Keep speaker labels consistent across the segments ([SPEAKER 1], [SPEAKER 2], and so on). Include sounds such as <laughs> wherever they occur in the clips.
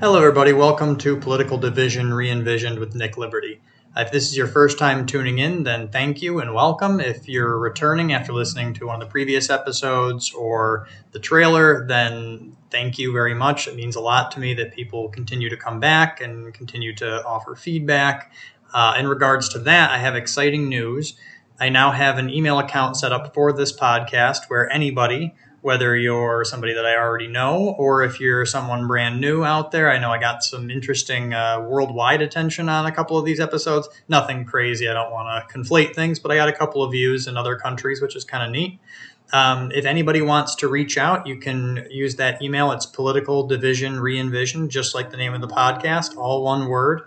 [SPEAKER 1] Hello, everybody. Welcome to Political Division Re-envisioned with Nick Liberty. If this is your first time tuning in, then thank you and welcome. If you're returning after listening to one of the previous episodes or the trailer, then thank you very much. It means a lot to me that people continue to come back and continue to offer feedback. Uh, in regards to that, I have exciting news. I now have an email account set up for this podcast where anybody whether you're somebody that I already know or if you're someone brand new out there. I know I got some interesting uh, worldwide attention on a couple of these episodes. Nothing crazy. I don't want to conflate things, but I got a couple of views in other countries, which is kind of neat. Um, if anybody wants to reach out, you can use that email. It's political division re-envision, just like the name of the podcast, all one word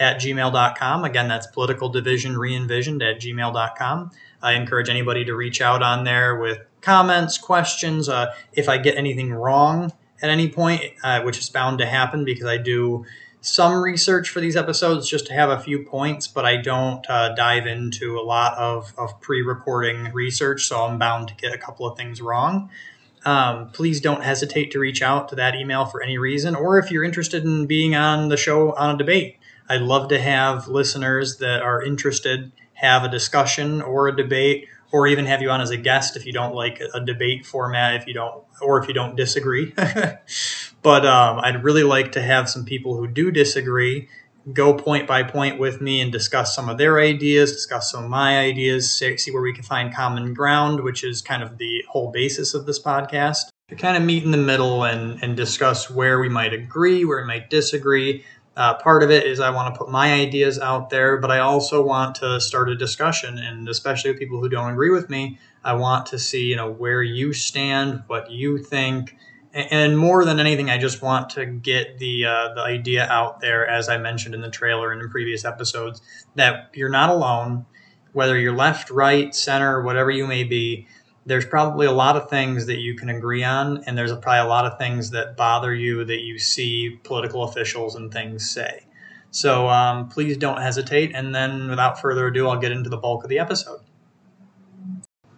[SPEAKER 1] at gmail.com. Again, that's political division re-envisioned at gmail.com. I encourage anybody to reach out on there with comments, questions. Uh, if I get anything wrong at any point, uh, which is bound to happen because I do some research for these episodes just to have a few points, but I don't uh, dive into a lot of, of pre recording research, so I'm bound to get a couple of things wrong. Um, please don't hesitate to reach out to that email for any reason, or if you're interested in being on the show on a debate. I'd love to have listeners that are interested have a discussion or a debate or even have you on as a guest if you don't like a debate format, if you don't, or if you don't disagree. <laughs> but um, I'd really like to have some people who do disagree go point by point with me and discuss some of their ideas, discuss some of my ideas, see where we can find common ground, which is kind of the whole basis of this podcast. To kind of meet in the middle and, and discuss where we might agree, where we might disagree, uh, part of it is I want to put my ideas out there, but I also want to start a discussion, and especially with people who don't agree with me, I want to see you know where you stand, what you think, and more than anything, I just want to get the uh, the idea out there, as I mentioned in the trailer and in previous episodes, that you're not alone. Whether you're left, right, center, whatever you may be, there's probably a lot of things that you can agree on, and there's probably a lot of things that bother you that you see political officials and things say. So um, please don't hesitate. And then, without further ado, I'll get into the bulk of the episode.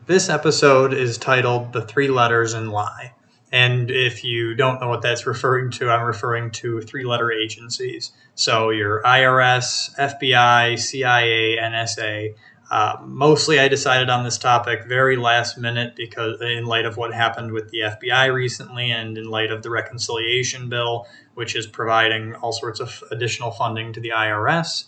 [SPEAKER 1] This episode is titled The Three Letters in Lie. And if you don't know what that's referring to, I'm referring to three letter agencies. So your IRS, FBI, CIA, NSA uh, mostly, I decided on this topic very last minute because, in light of what happened with the FBI recently, and in light of the reconciliation bill, which is providing all sorts of additional funding to the IRS.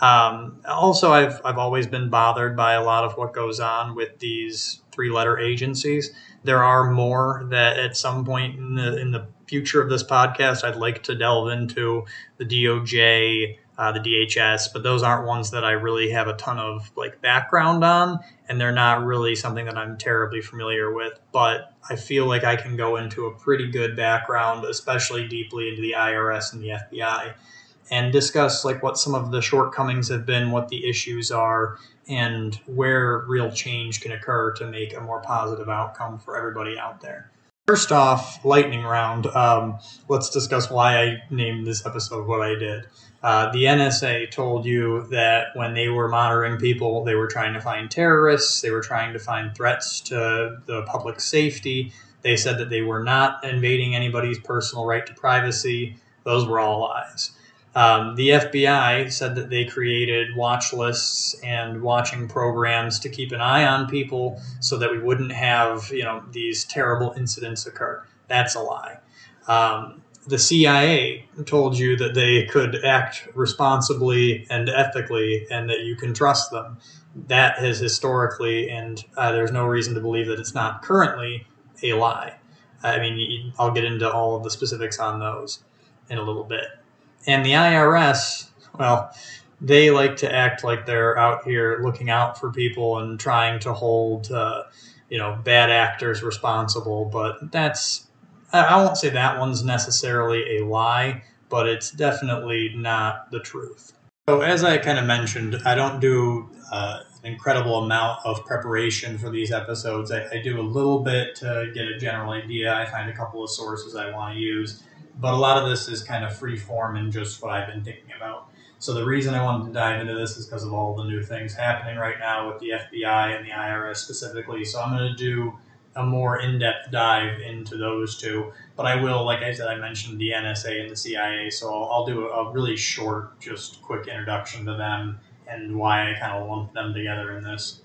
[SPEAKER 1] Um, also, I've I've always been bothered by a lot of what goes on with these three-letter agencies. There are more that at some point in the in the future of this podcast, I'd like to delve into the DOJ uh, the DHS, but those aren't ones that I really have a ton of like background on, and they're not really something that I'm terribly familiar with. But I feel like I can go into a pretty good background, especially deeply into the IRS and the FBI, and discuss like what some of the shortcomings have been, what the issues are, and where real change can occur to make a more positive outcome for everybody out there. First off, lightning round. Um, let's discuss why I named this episode what I did. Uh, the NSA told you that when they were monitoring people, they were trying to find terrorists, they were trying to find threats to the public safety. They said that they were not invading anybody's personal right to privacy. Those were all lies. Um, the FBI said that they created watch lists and watching programs to keep an eye on people so that we wouldn't have you know these terrible incidents occur. That's a lie. Um, the CIA told you that they could act responsibly and ethically and that you can trust them. That has historically, and uh, there's no reason to believe that it's not currently, a lie. I mean, I'll get into all of the specifics on those in a little bit. And the IRS, well, they like to act like they're out here looking out for people and trying to hold, uh, you know, bad actors responsible. But that's, I won't say that one's necessarily a lie, but it's definitely not the truth. So, as I kind of mentioned, I don't do uh, an incredible amount of preparation for these episodes. I, I do a little bit to get a general idea. I find a couple of sources I want to use but a lot of this is kind of free form and just what I've been thinking about. So the reason I wanted to dive into this is because of all the new things happening right now with the FBI and the IRS specifically. So I'm going to do a more in-depth dive into those two. But I will, like I said, I mentioned the NSA and the CIA, so I'll, I'll do a, a really short, just quick introduction to them and why I kind of lump them together in this.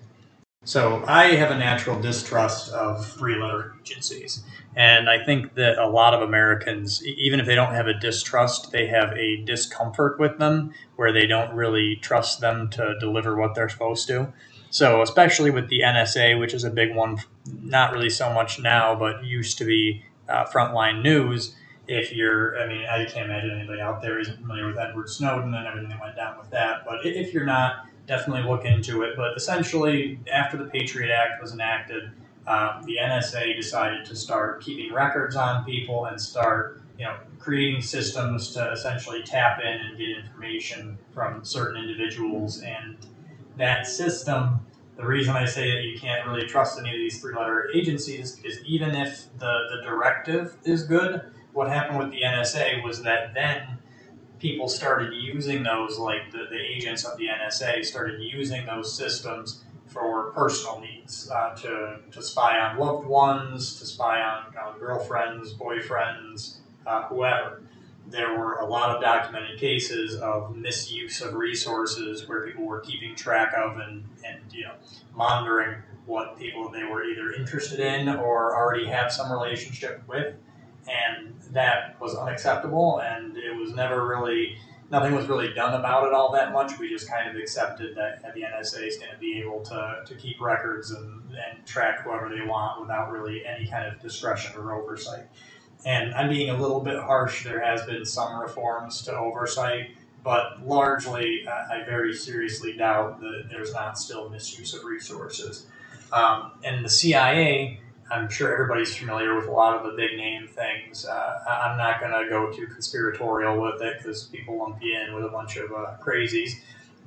[SPEAKER 1] So I have a natural distrust of three-letter agencies, and I think that a lot of Americans, even if they don't have a distrust, they have a discomfort with them, where they don't really trust them to deliver what they're supposed to. So especially with the NSA, which is a big one, not really so much now, but used to be uh, frontline news. If you're, I mean, I can't imagine anybody out there isn't familiar with Edward Snowden and everything that went down with that. But if you're not, definitely look into it. But essentially, after the Patriot Act was enacted, um, the NSA decided to start keeping records on people and start, you know, creating systems to essentially tap in and get information from certain individuals. And that system, the reason I say that you can't really trust any of these three-letter agencies is because even if the, the directive is good, what happened with the NSA was that then people started using those, like the, the agents of the NSA started using those systems for personal needs, uh, to, to spy on loved ones, to spy on uh, girlfriends, boyfriends, uh, whoever. There were a lot of documented cases of misuse of resources where people were keeping track of and, and you know monitoring what people they were either interested in or already have some relationship with and that was unacceptable and it was never really nothing was really done about it all that much. We just kind of accepted that the nsa is going to be able to, to keep records and, and track whoever they want without really any kind of discretion or oversight. And i'm being a little bit harsh there has been some reforms to oversight but largely i very seriously doubt that there's not still misuse of resources. Um, and the cia I'm sure everybody's familiar with a lot of the big name things. Uh, I'm not going to go too conspiratorial with it because people lump you in with a bunch of uh, crazies.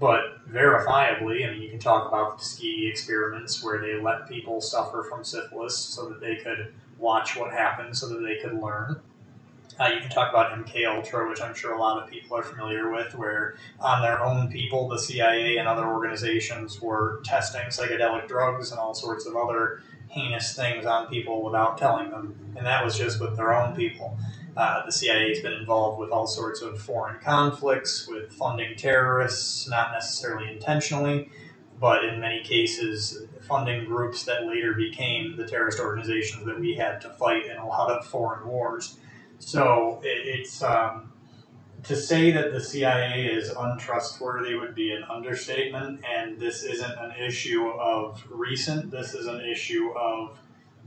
[SPEAKER 1] But verifiably, I mean, you can talk about Tuskegee experiments where they let people suffer from syphilis so that they could watch what happened, so that they could learn. Uh, you can talk about MK Ultra, which I'm sure a lot of people are familiar with, where on their own people, the CIA and other organizations were testing psychedelic drugs and all sorts of other heinous things on people without telling them, and that was just with their own people. Uh, the CIA has been involved with all sorts of foreign conflicts, with funding terrorists, not necessarily intentionally, but in many cases, funding groups that later became the terrorist organizations that we had to fight in a lot of foreign wars. So it, it's um, to say that the CIA is untrustworthy would be an understatement, and this isn't an issue of recent, this is an issue of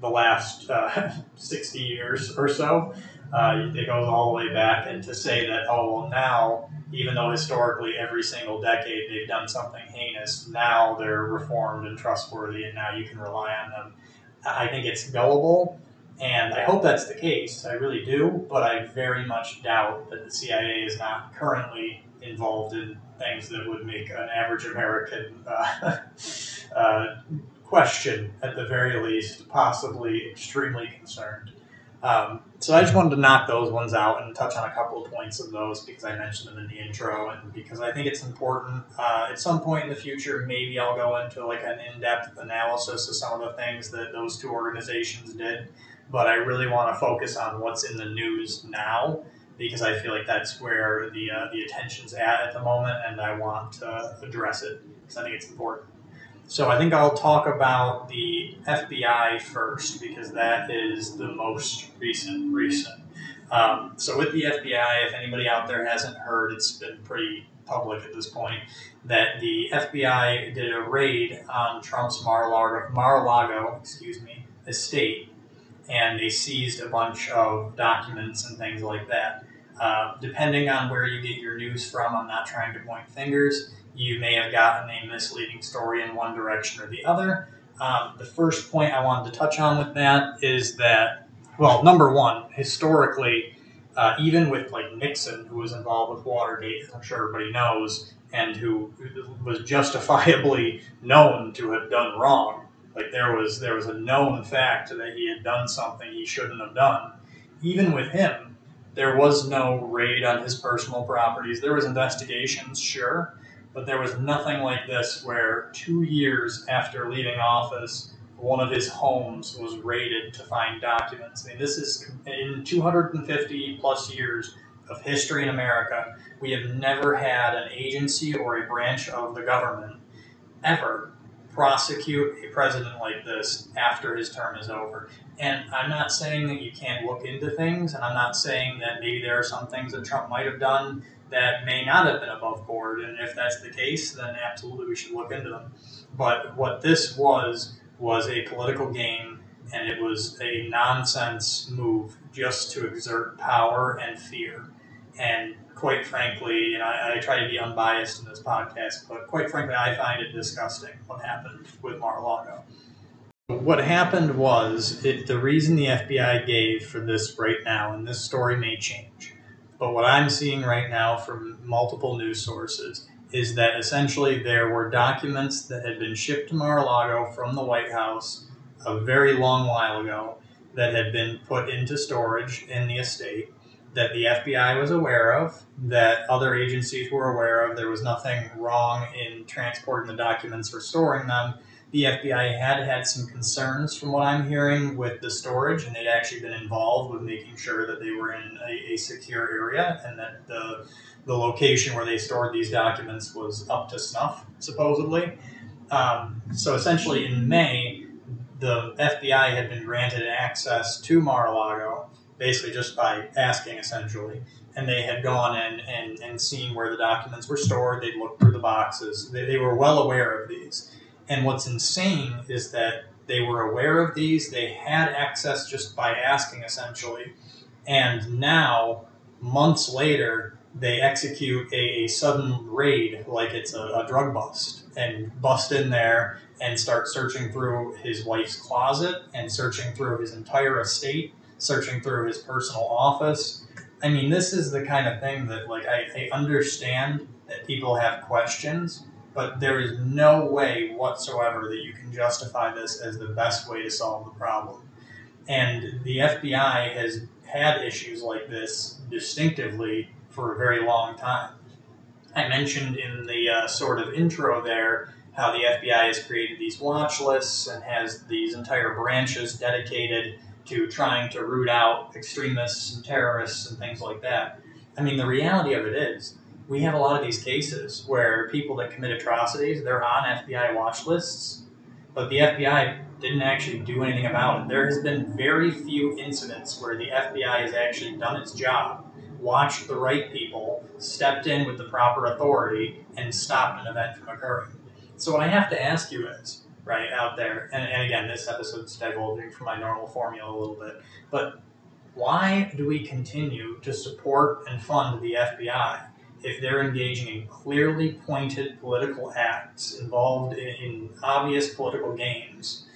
[SPEAKER 1] the last uh, <laughs> 60 years or so. Uh, it goes all the way back, and to say that, oh, well, now, even though historically every single decade they've done something heinous, now they're reformed and trustworthy, and now you can rely on them. I think it's gullible and I hope that's the case. I really do, but I very much doubt that the CIA is not currently involved in things that would make an average American uh, <laughs> uh, question, at the very least, possibly extremely concerned. Um, so I just wanted to knock those ones out and touch on a couple of points of those because I mentioned them in the intro and because I think it's important. Uh, at some point in the future, maybe I'll go into like an in-depth analysis of some of the things that those two organizations did but I really want to focus on what's in the news now because I feel like that's where the uh, the attention's at at the moment, and I want to address it because I think it's important. So I think I'll talk about the FBI first because that is the most recent recent. Um, so with the FBI, if anybody out there hasn't heard, it's been pretty public at this point that the FBI did a raid on Trump's Mar-a-Lago, Mar-a-Lago excuse me, estate and they seized a bunch of documents and things like that. Uh, depending on where you get your news from, I'm not trying to point fingers. You may have gotten a misleading story in one direction or the other. Um, the first point I wanted to touch on with that is that, well, number one, historically, uh, even with like Nixon, who was involved with Watergate, I'm sure everybody knows, and who was justifiably known to have done wrong, like there was there was a known fact that he had done something he shouldn't have done. Even with him, there was no raid on his personal properties. There was investigations, sure, but there was nothing like this where two years after leaving office, one of his homes was raided to find documents. I mean, this is in 250 plus years of history in America. We have never had an agency or a branch of the government ever prosecute a president like this after his term is over. And I'm not saying that you can't look into things, and I'm not saying that maybe there are some things that Trump might have done that may not have been above board. And if that's the case, then absolutely we should look into them. But what this was, was a political game, and it was a nonsense move just to exert power and fear. And quite frankly, know, I, I, try to be unbiased in this podcast, but quite frankly, I find it disgusting what happened with Mar-a-Lago. What happened was it, the reason the FBI gave for this right now, and this story may change, but what I'm seeing right now from multiple news sources is that essentially there were documents that had been shipped to Mar-a-Lago from the White House a very long while ago that had been put into storage in the estate that the FBI was aware of, that other agencies were aware of. There was nothing wrong in transporting the documents or storing them. The FBI had had some concerns, from what I'm hearing, with the storage, and they'd actually been involved with making sure that they were in a, a secure area and that the the location where they stored these documents was up to snuff, supposedly. Um, so essentially, in May, the FBI had been granted access to Mar-a-Lago basically just by asking essentially. And they had gone in and, and seen where the documents were stored. They'd looked through the boxes. They, they were well aware of these. And what's insane is that they were aware of these. They had access just by asking essentially. And now, months later, they execute a, a sudden raid like it's a, a drug bust and bust in there and start searching through his wife's closet and searching through his entire estate searching through his personal office. I mean, this is the kind of thing that, like, I, I understand that people have questions, but there is no way whatsoever that you can justify this as the best way to solve the problem. And the FBI has had issues like this distinctively for a very long time. I mentioned in the uh, sort of intro there how the FBI has created these watch lists and has these entire branches dedicated to trying to root out extremists and terrorists and things like that. I mean, the reality of it is, we have a lot of these cases where people that commit atrocities, they're on FBI watch lists, but the FBI didn't actually do anything about it. There has been very few incidents where the FBI has actually done its job, watched the right people, stepped in with the proper authority, and stopped an event from occurring. So what I have to ask you is, right out there. And, and again, this episode's divulging from my normal formula a little bit. But why do we continue to support and fund the FBI if they're engaging in clearly pointed political acts involved in, in obvious political games?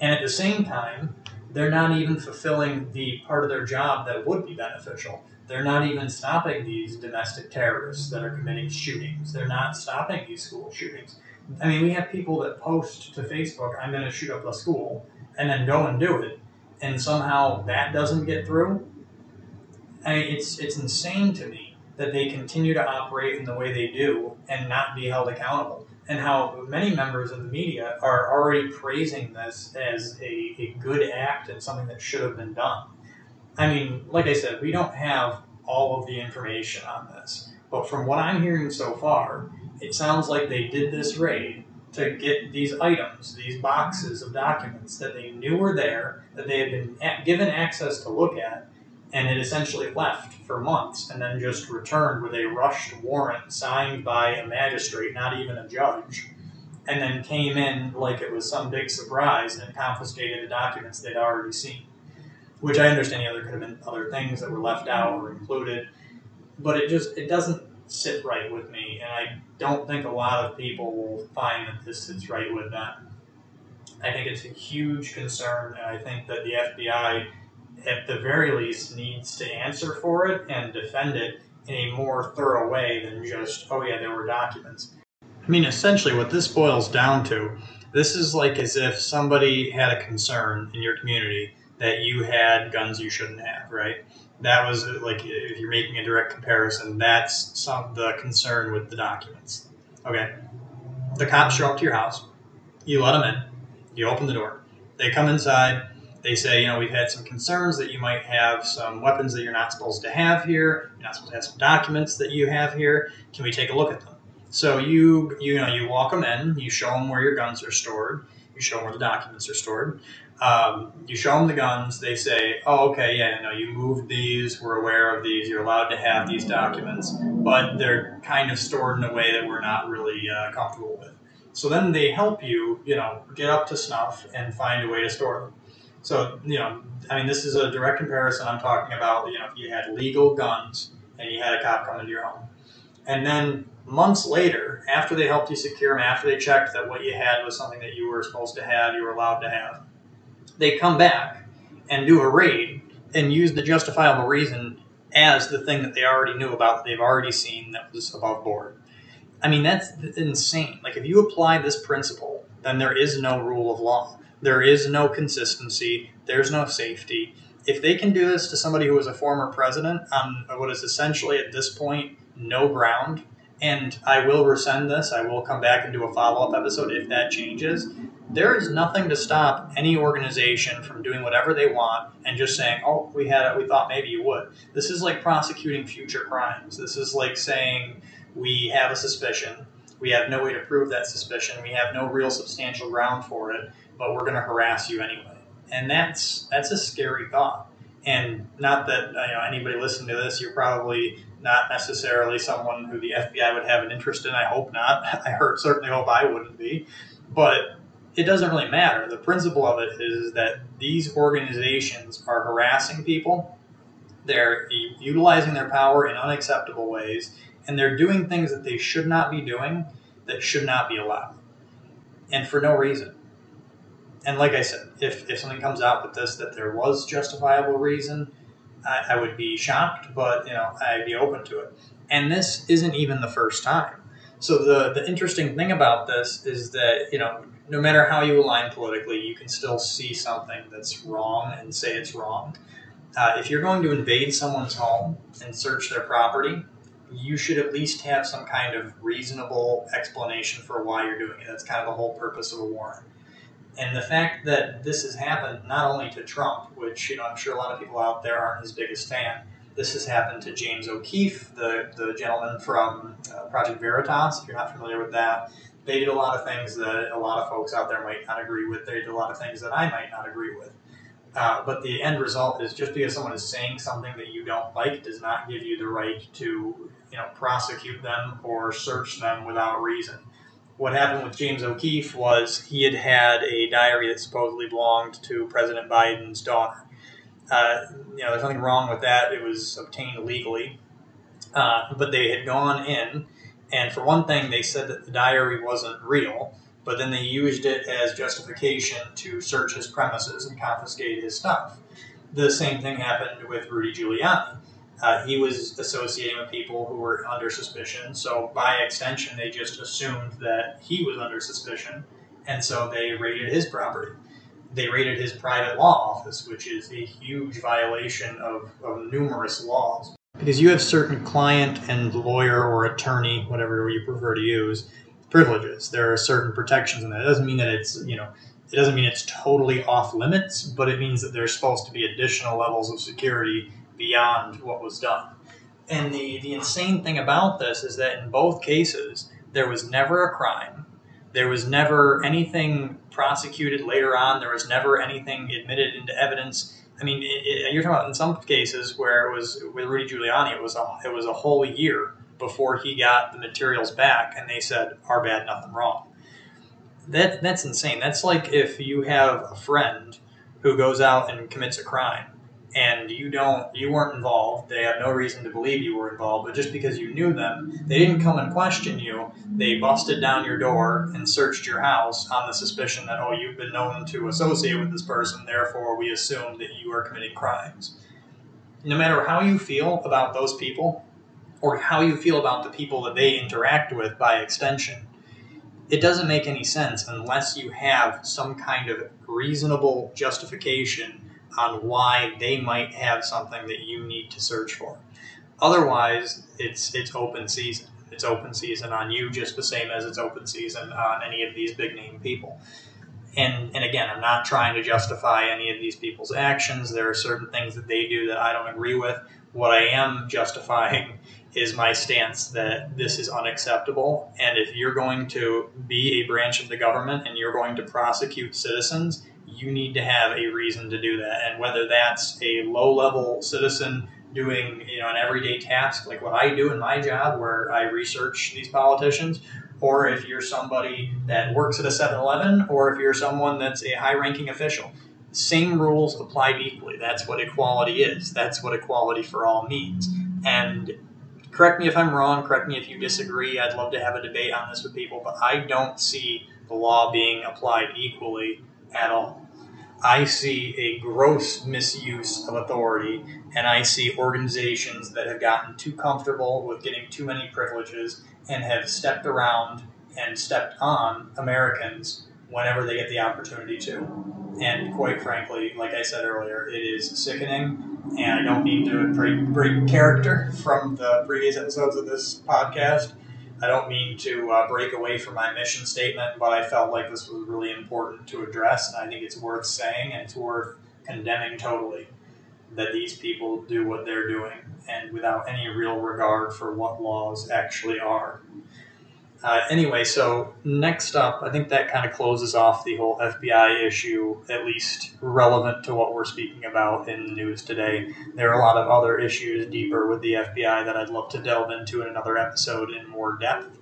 [SPEAKER 1] And at the same time, they're not even fulfilling the part of their job that would be beneficial. They're not even stopping these domestic terrorists that are committing shootings. They're not stopping these school shootings. I mean, we have people that post to Facebook, I'm going to shoot up the school, and then go and do it, and somehow that doesn't get through. I mean, it's, it's insane to me that they continue to operate in the way they do and not be held accountable. And how many members of the media are already praising this as a, a good act and something that should have been done. I mean, like I said, we don't have all of the information on this. But from what I'm hearing so far, it sounds like they did this raid to get these items, these boxes of documents that they knew were there, that they had been given access to look at, and it essentially left for months and then just returned with a rushed warrant signed by a magistrate, not even a judge, and then came in like it was some big surprise and confiscated the documents they'd already seen. Which I understand, yeah, there could have been other things that were left out or included, but it just it doesn't sit right with me, and I don't think a lot of people will find that this sits right with them. I think it's a huge concern, and I think that the FBI, at the very least, needs to answer for it and defend it in a more thorough way than just, oh yeah, there were documents. I mean, essentially, what this boils down to, this is like as if somebody had a concern in your community that you had guns you shouldn't have, right? That was uh, like if you're making a direct comparison, that's some the concern with the documents. Okay, the cops show up to your house, you let them in, you open the door, They come inside. They say, you know, we've had some concerns that you might have some weapons that you're not supposed to have here. You're not supposed to have some documents that you have here. Can we take a look at them? So you you know you walk them in. You show them where your guns are stored. You show them where the documents are stored. Um, you show them the guns. They say, "Oh, okay, yeah, no, you moved these. We're aware of these. You're allowed to have these documents, but they're kind of stored in a way that we're not really uh, comfortable with." So then they help you, you know, get up to snuff and find a way to store them. So you know, I mean, this is a direct comparison. I'm talking about, you know, if you had legal guns and you had a cop come into your home, and then months later, after they helped you secure them, after they checked that what you had was something that you were supposed to have, you were allowed to have they come back and do a raid and use the justifiable reason as the thing that they already knew about, they've already seen that was above board. I mean, that's insane. Like, if you apply this principle, then there is no rule of law. There is no consistency. There's no safety. If they can do this to somebody who was a former president on what is essentially at this point no ground, and I will rescind this, I will come back and do a follow up episode if that changes there is nothing to stop any organization from doing whatever they want and just saying, "Oh, we had it. We thought maybe you would." This is like prosecuting future crimes. This is like saying we have a suspicion. We have no way to prove that suspicion. We have no real substantial ground for it, but we're going to harass you anyway. And that's that's a scary thought. And not that you know anybody listening to this, you're probably not necessarily someone who the FBI would have an interest in. I hope not. <laughs> I heard, certainly hope I wouldn't be. But it doesn't really matter. The principle of it is that these organizations are harassing people, they're utilizing their power in unacceptable ways, and they're doing things that they should not be doing that should not be allowed, and for no reason. And like I said, if, if something comes out with this that there was justifiable reason, I, I would be shocked, but you know I'd be open to it. And this isn't even the first time. So the the interesting thing about this is that you know no matter how you align politically, you can still see something that's wrong and say it's wrong. Uh, if you're going to invade someone's home and search their property, you should at least have some kind of reasonable explanation for why you're doing it. That's kind of the whole purpose of a warrant. And the fact that this has happened not only to Trump, which you know I'm sure a lot of people out there aren't his biggest fan. This has happened to James O'Keefe, the, the gentleman from uh, Project Veritas. If you're not familiar with that, they did a lot of things that a lot of folks out there might not agree with. They did a lot of things that I might not agree with. Uh, but the end result is just because someone is saying something that you don't like does not give you the right to you know prosecute them or search them without reason. What happened with James O'Keefe was he had had a diary that supposedly belonged to President Biden's daughter. Uh, you know, there's nothing wrong with that. It was obtained legally, uh, but they had gone in and for one thing, they said that the diary wasn't real, but then they used it as justification to search his premises and confiscate his stuff. The same thing happened with Rudy Giuliani. Uh, he was associating with people who were under suspicion, so by extension, they just assumed that he was under suspicion, and so they raided his property. They raided his private law office, which is a huge violation of, of numerous laws because you have certain client and lawyer or attorney, whatever you prefer to use, privileges. There are certain protections in that. It doesn't mean that it's you know it doesn't mean it's totally off limits, but it means that there's supposed to be additional levels of security beyond what was done. And the, the insane thing about this is that in both cases, there was never a crime. There was never anything prosecuted later on. There was never anything admitted into evidence I mean, it, it, you're talking about in some cases where it was with Rudy Giuliani, it was a it was a whole year before he got the materials back, and they said, "Our bad, nothing wrong." That that's insane. That's like if you have a friend who goes out and commits a crime, and you don't you weren't involved they have no reason to believe you were involved but just because you knew them they didn't come and question you. They busted down your door and searched your house on the suspicion that oh you've been known to associate with this person therefore we assume that you are committing crimes. No matter how you feel about those people or how you feel about the people that they interact with by extension it doesn't make any sense unless you have some kind of reasonable justification on why they might have something that you need to search for. Otherwise, it's it's open season. It's open season on you just the same as it's open season on any of these big name people. And, and again, I'm not trying to justify any of these people's actions. There are certain things that they do that I don't agree with. What I am justifying <laughs> is my stance that this is unacceptable. And if you're going to be a branch of the government and you're going to prosecute citizens, you need to have a reason to do that. And whether that's a low level citizen doing you know an everyday task like what I do in my job where I research these politicians or if you're somebody that works at a 7-Eleven or if you're someone that's a high ranking official same rules applied equally. That's what equality is. That's what equality for all means. And correct me if I'm wrong correct me if you disagree. I'd love to have a debate on this with people but I don't see the law being applied equally at all I see a gross misuse of authority, and I see organizations that have gotten too comfortable with getting too many privileges and have stepped around and stepped on Americans whenever they get the opportunity to. And quite frankly, like I said earlier, it is sickening. And I don't mean to break, break character from the previous episodes of this podcast. I don't mean to uh, break away from my mission statement, but I felt like this was really important to address, and I think it's worth saying and it's worth condemning totally that these people do what they're doing and without any real regard for what laws actually are. Uh, anyway, so next up, I think that kind of closes off the whole FBI issue, at least relevant to what we're speaking about in the news today. There are a lot of other issues deeper with the FBI that I'd love to delve into in another episode in more depth.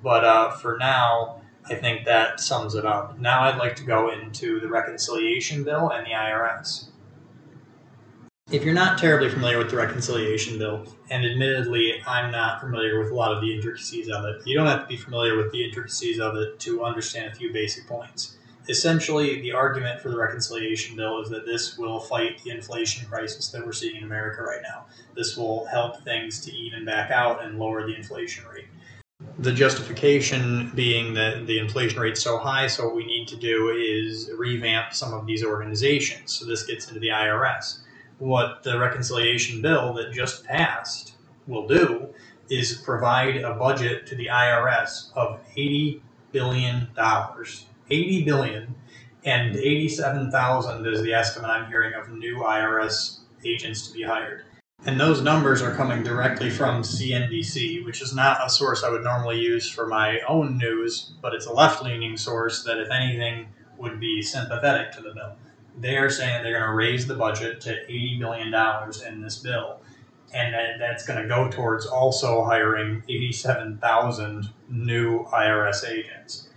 [SPEAKER 1] But uh, for now, I think that sums it up. Now I'd like to go into the reconciliation bill and the IRS. If you're not terribly familiar with the reconciliation bill, and admittedly, I'm not familiar with a lot of the intricacies of it, you don't have to be familiar with the intricacies of it to understand a few basic points. Essentially, the argument for the reconciliation bill is that this will fight the inflation crisis that we're seeing in America right now. This will help things to even back out and lower the inflation rate. The justification being that the inflation rate's so high, so what we need to do is revamp some of these organizations. So this gets into the IRS what the reconciliation bill that just passed will do is provide a budget to the IRS of $80 billion. 80 billion and 87,000 is the estimate I'm hearing of new IRS agents to be hired. And those numbers are coming directly from CNBC, which is not a source I would normally use for my own news, but it's a left leaning source that, if anything, would be sympathetic to the bill they are saying they're going to raise the budget to $80 million in this bill. And that, that's going to go towards also hiring 87,000 new IRS agents.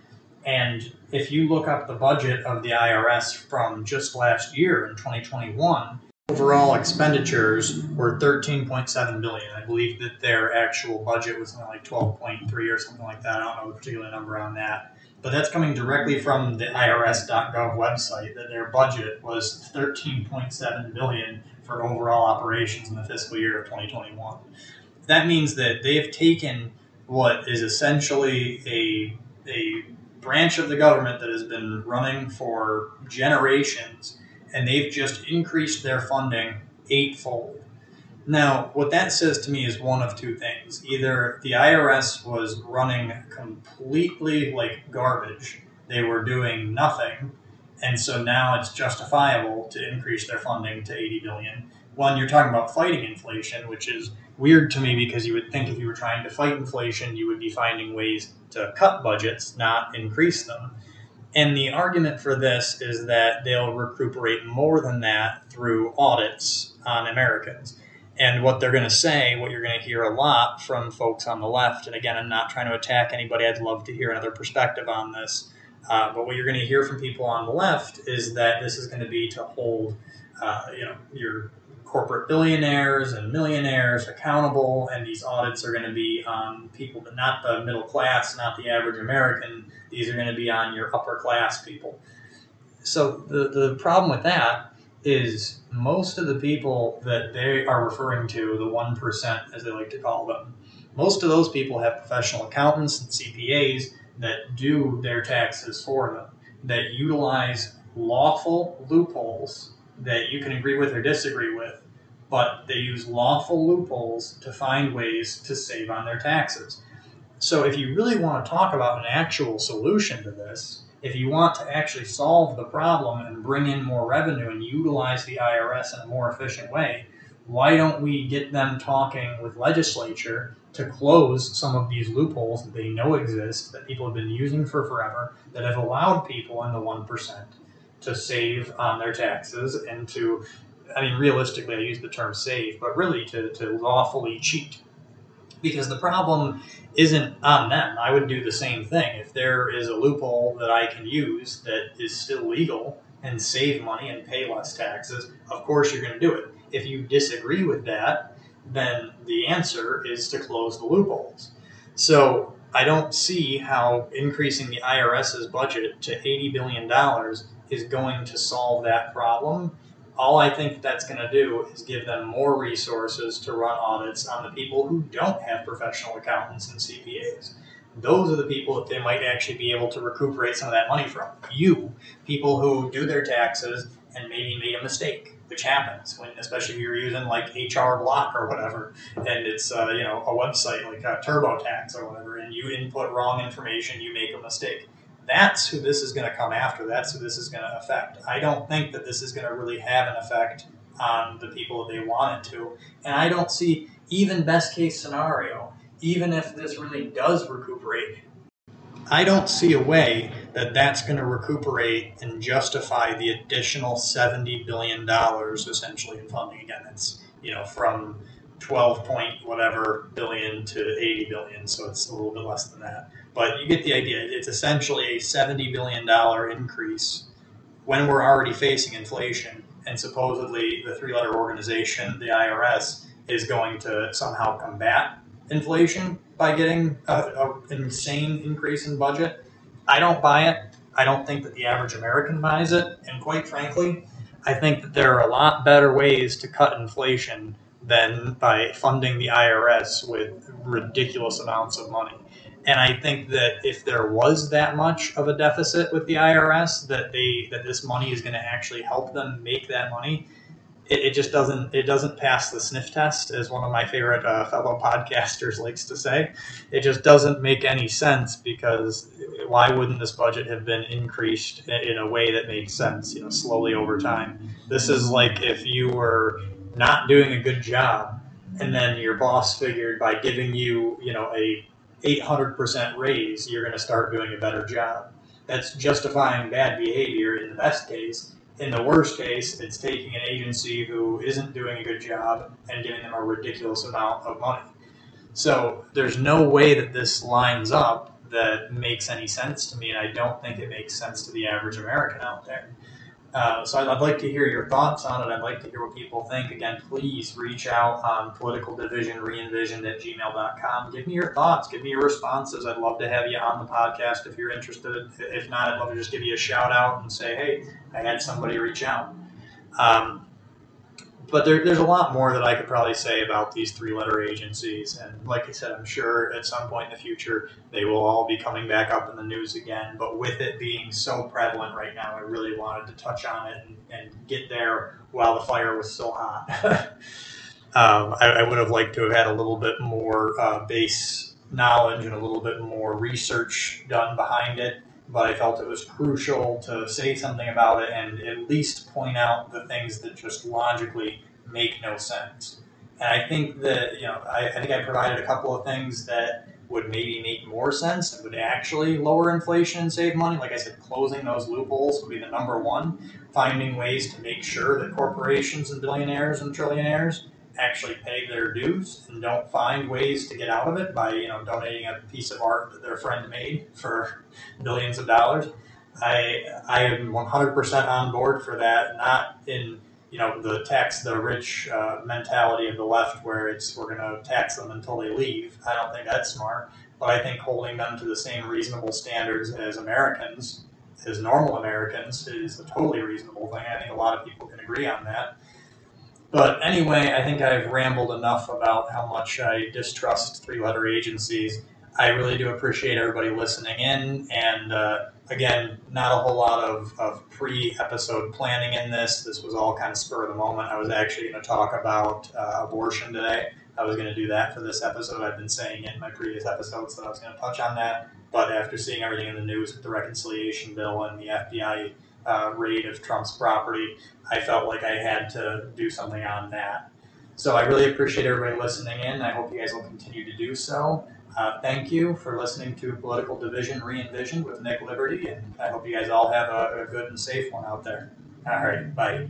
[SPEAKER 1] And if you look up the budget of the IRS from just last year in 2021, overall expenditures were 13.7 billion. I believe that their actual budget was something like 12.3 or something like that. I don't know the particular number on that but that's coming directly from the IRS.gov website that their budget was 13.7 billion for overall operations in the fiscal year of 2021. That means that they have taken what is essentially a a branch of the government that has been running for generations and they've just increased their funding eightfold. Now, what that says to me is one of two things. Either the IRS was running completely like garbage, they were doing nothing, and so now it's justifiable to increase their funding to 80 billion. One, you're talking about fighting inflation, which is weird to me because you would think if you were trying to fight inflation, you would be finding ways to cut budgets, not increase them. And the argument for this is that they'll recuperate more than that through audits on Americans. And what they're going to say, what you're going to hear a lot from folks on the left, and again, I'm not trying to attack anybody, I'd love to hear another perspective on this. Uh, but what you're going to hear from people on the left is that this is going to be to hold, uh, you know, your corporate billionaires and millionaires accountable, and these audits are going to be on people, but not the middle class, not the average American. These are going to be on your upper class people. So the the problem with that is most of the people that they are referring to, the 1%, as they like to call them, most of those people have professional accountants and CPAs that do their taxes for them, that utilize lawful loopholes that you can agree with or disagree with, but they use lawful loopholes to find ways to save on their taxes. So if you really want to talk about an actual solution to this, if you want to actually solve the problem and bring in more revenue and utilize the IRS in a more efficient way, why don't we get them talking with legislature to close some of these loopholes that they know exist that people have been using for forever that have allowed people in the 1% to save on their taxes and to I mean, realistically, I use the term save, but really to, to lawfully cheat. Because the problem isn't on them. I would do the same thing. If there is a loophole that I can use that is still legal and save money and pay less taxes, of course you're going to do it. If you disagree with that, then the answer is to close the loopholes. So I don't see how increasing the IRS's budget to $80 billion is going to solve that problem all I think that's going to do is give them more resources to run audits on the people who don't have professional accountants and CPAs. Those are the people that they might actually be able to recuperate some of that money from. You, people who do their taxes and maybe made a mistake, which happens when, especially if you're using like HR Block or whatever, and it's uh, you know a website like uh, TurboTax or whatever, and you input wrong information, you make a mistake that's who this is going to come after. That's who this is going to affect. I don't think that this is going to really have an effect on the people that they want it to. And I don't see, even best case scenario, even if this really does recuperate, I don't see a way that that's going to recuperate and justify the additional $70 billion essentially in funding. Again, it's, you know, from 12 point whatever billion to 80 billion, so it's a little bit less than that. But you get the idea. It's essentially a $70 billion increase when we're already facing inflation. And supposedly, the three letter organization, the IRS, is going to somehow combat inflation by getting an insane increase in budget. I don't buy it. I don't think that the average American buys it. And quite frankly, I think that there are a lot better ways to cut inflation than by funding the IRS with ridiculous amounts of money. And I think that if there was that much of a deficit with the IRS, that they that this money is going to actually help them make that money, it, it, just doesn't it doesn't pass the sniff test, as one of my favorite uh, fellow <laughs> podcasters likes to say. It just doesn't make any sense because why wouldn't this budget have been increased in a way that makes sense? You know, slowly over time. This is like if you were not doing a good job, and then your boss figured by giving you you know a 800% raise, you're going to start doing a better job. That's justifying bad behavior in the best case. In the worst case, it's taking an agency who isn't doing a good job and giving them a ridiculous amount of money. So there's no way that this lines up that makes any sense to me, and I don't think it makes sense to the average American out there. Uh, so I'd, I'd, like to hear your thoughts on it. I'd like to hear what people think. Again, please reach out on political at gmail.com. Give me your thoughts. Give me your responses. I'd love to have you on the podcast if you're interested. If not, I'd love to just give you a shout out and say, hey, I had somebody reach out. Um, but there, there's a lot more that I could probably say about these three letter agencies. And like I said, I'm sure at some point in the future they will all be coming back up in the news again. But with it being so prevalent right now, I really wanted to touch on it and, and get there while the fire was still hot. <laughs> um, I, I, would have liked to have had a little bit more uh, base knowledge and a little bit more research done behind it but I felt it was crucial to say something about it and at least point out the things that just logically make no sense. And I think that, you know, I, I think I provided a couple of things that would maybe make more sense and would actually lower inflation and save money. Like I said, closing those loopholes would be the number one. Finding ways to make sure that corporations and billionaires and trillionaires actually pay their dues and don't find ways to get out of it by you know donating a piece of art that their friend made for millions of dollars. I I am 100% on board for that. Not in you know the tax the rich uh, mentality of the left where it's we're going to tax them until they leave. I don't think that's smart. But I think holding them to the same reasonable standards as Americans, as normal Americans, is a totally reasonable thing. I think a lot of people can agree on that. But anyway, I think I've rambled enough about how much I distrust three letter agencies. I really do appreciate everybody listening in. And uh, again, not a whole lot of, of pre episode planning in this. This was all kind of spur of the moment. I was actually going to talk about uh, abortion today, I was going to do that for this episode. I've been saying in my previous episodes that I was going to touch on that. But after seeing everything in the news with the reconciliation bill and the FBI uh, raid of Trump's property, I felt like I had to do something on that. So I really appreciate everybody listening in. I hope you guys will continue to do so. Uh, thank you for listening to Political Division Re-envisioned with Nick Liberty, and I hope you guys all have a, a good and safe one out there. All right, bye.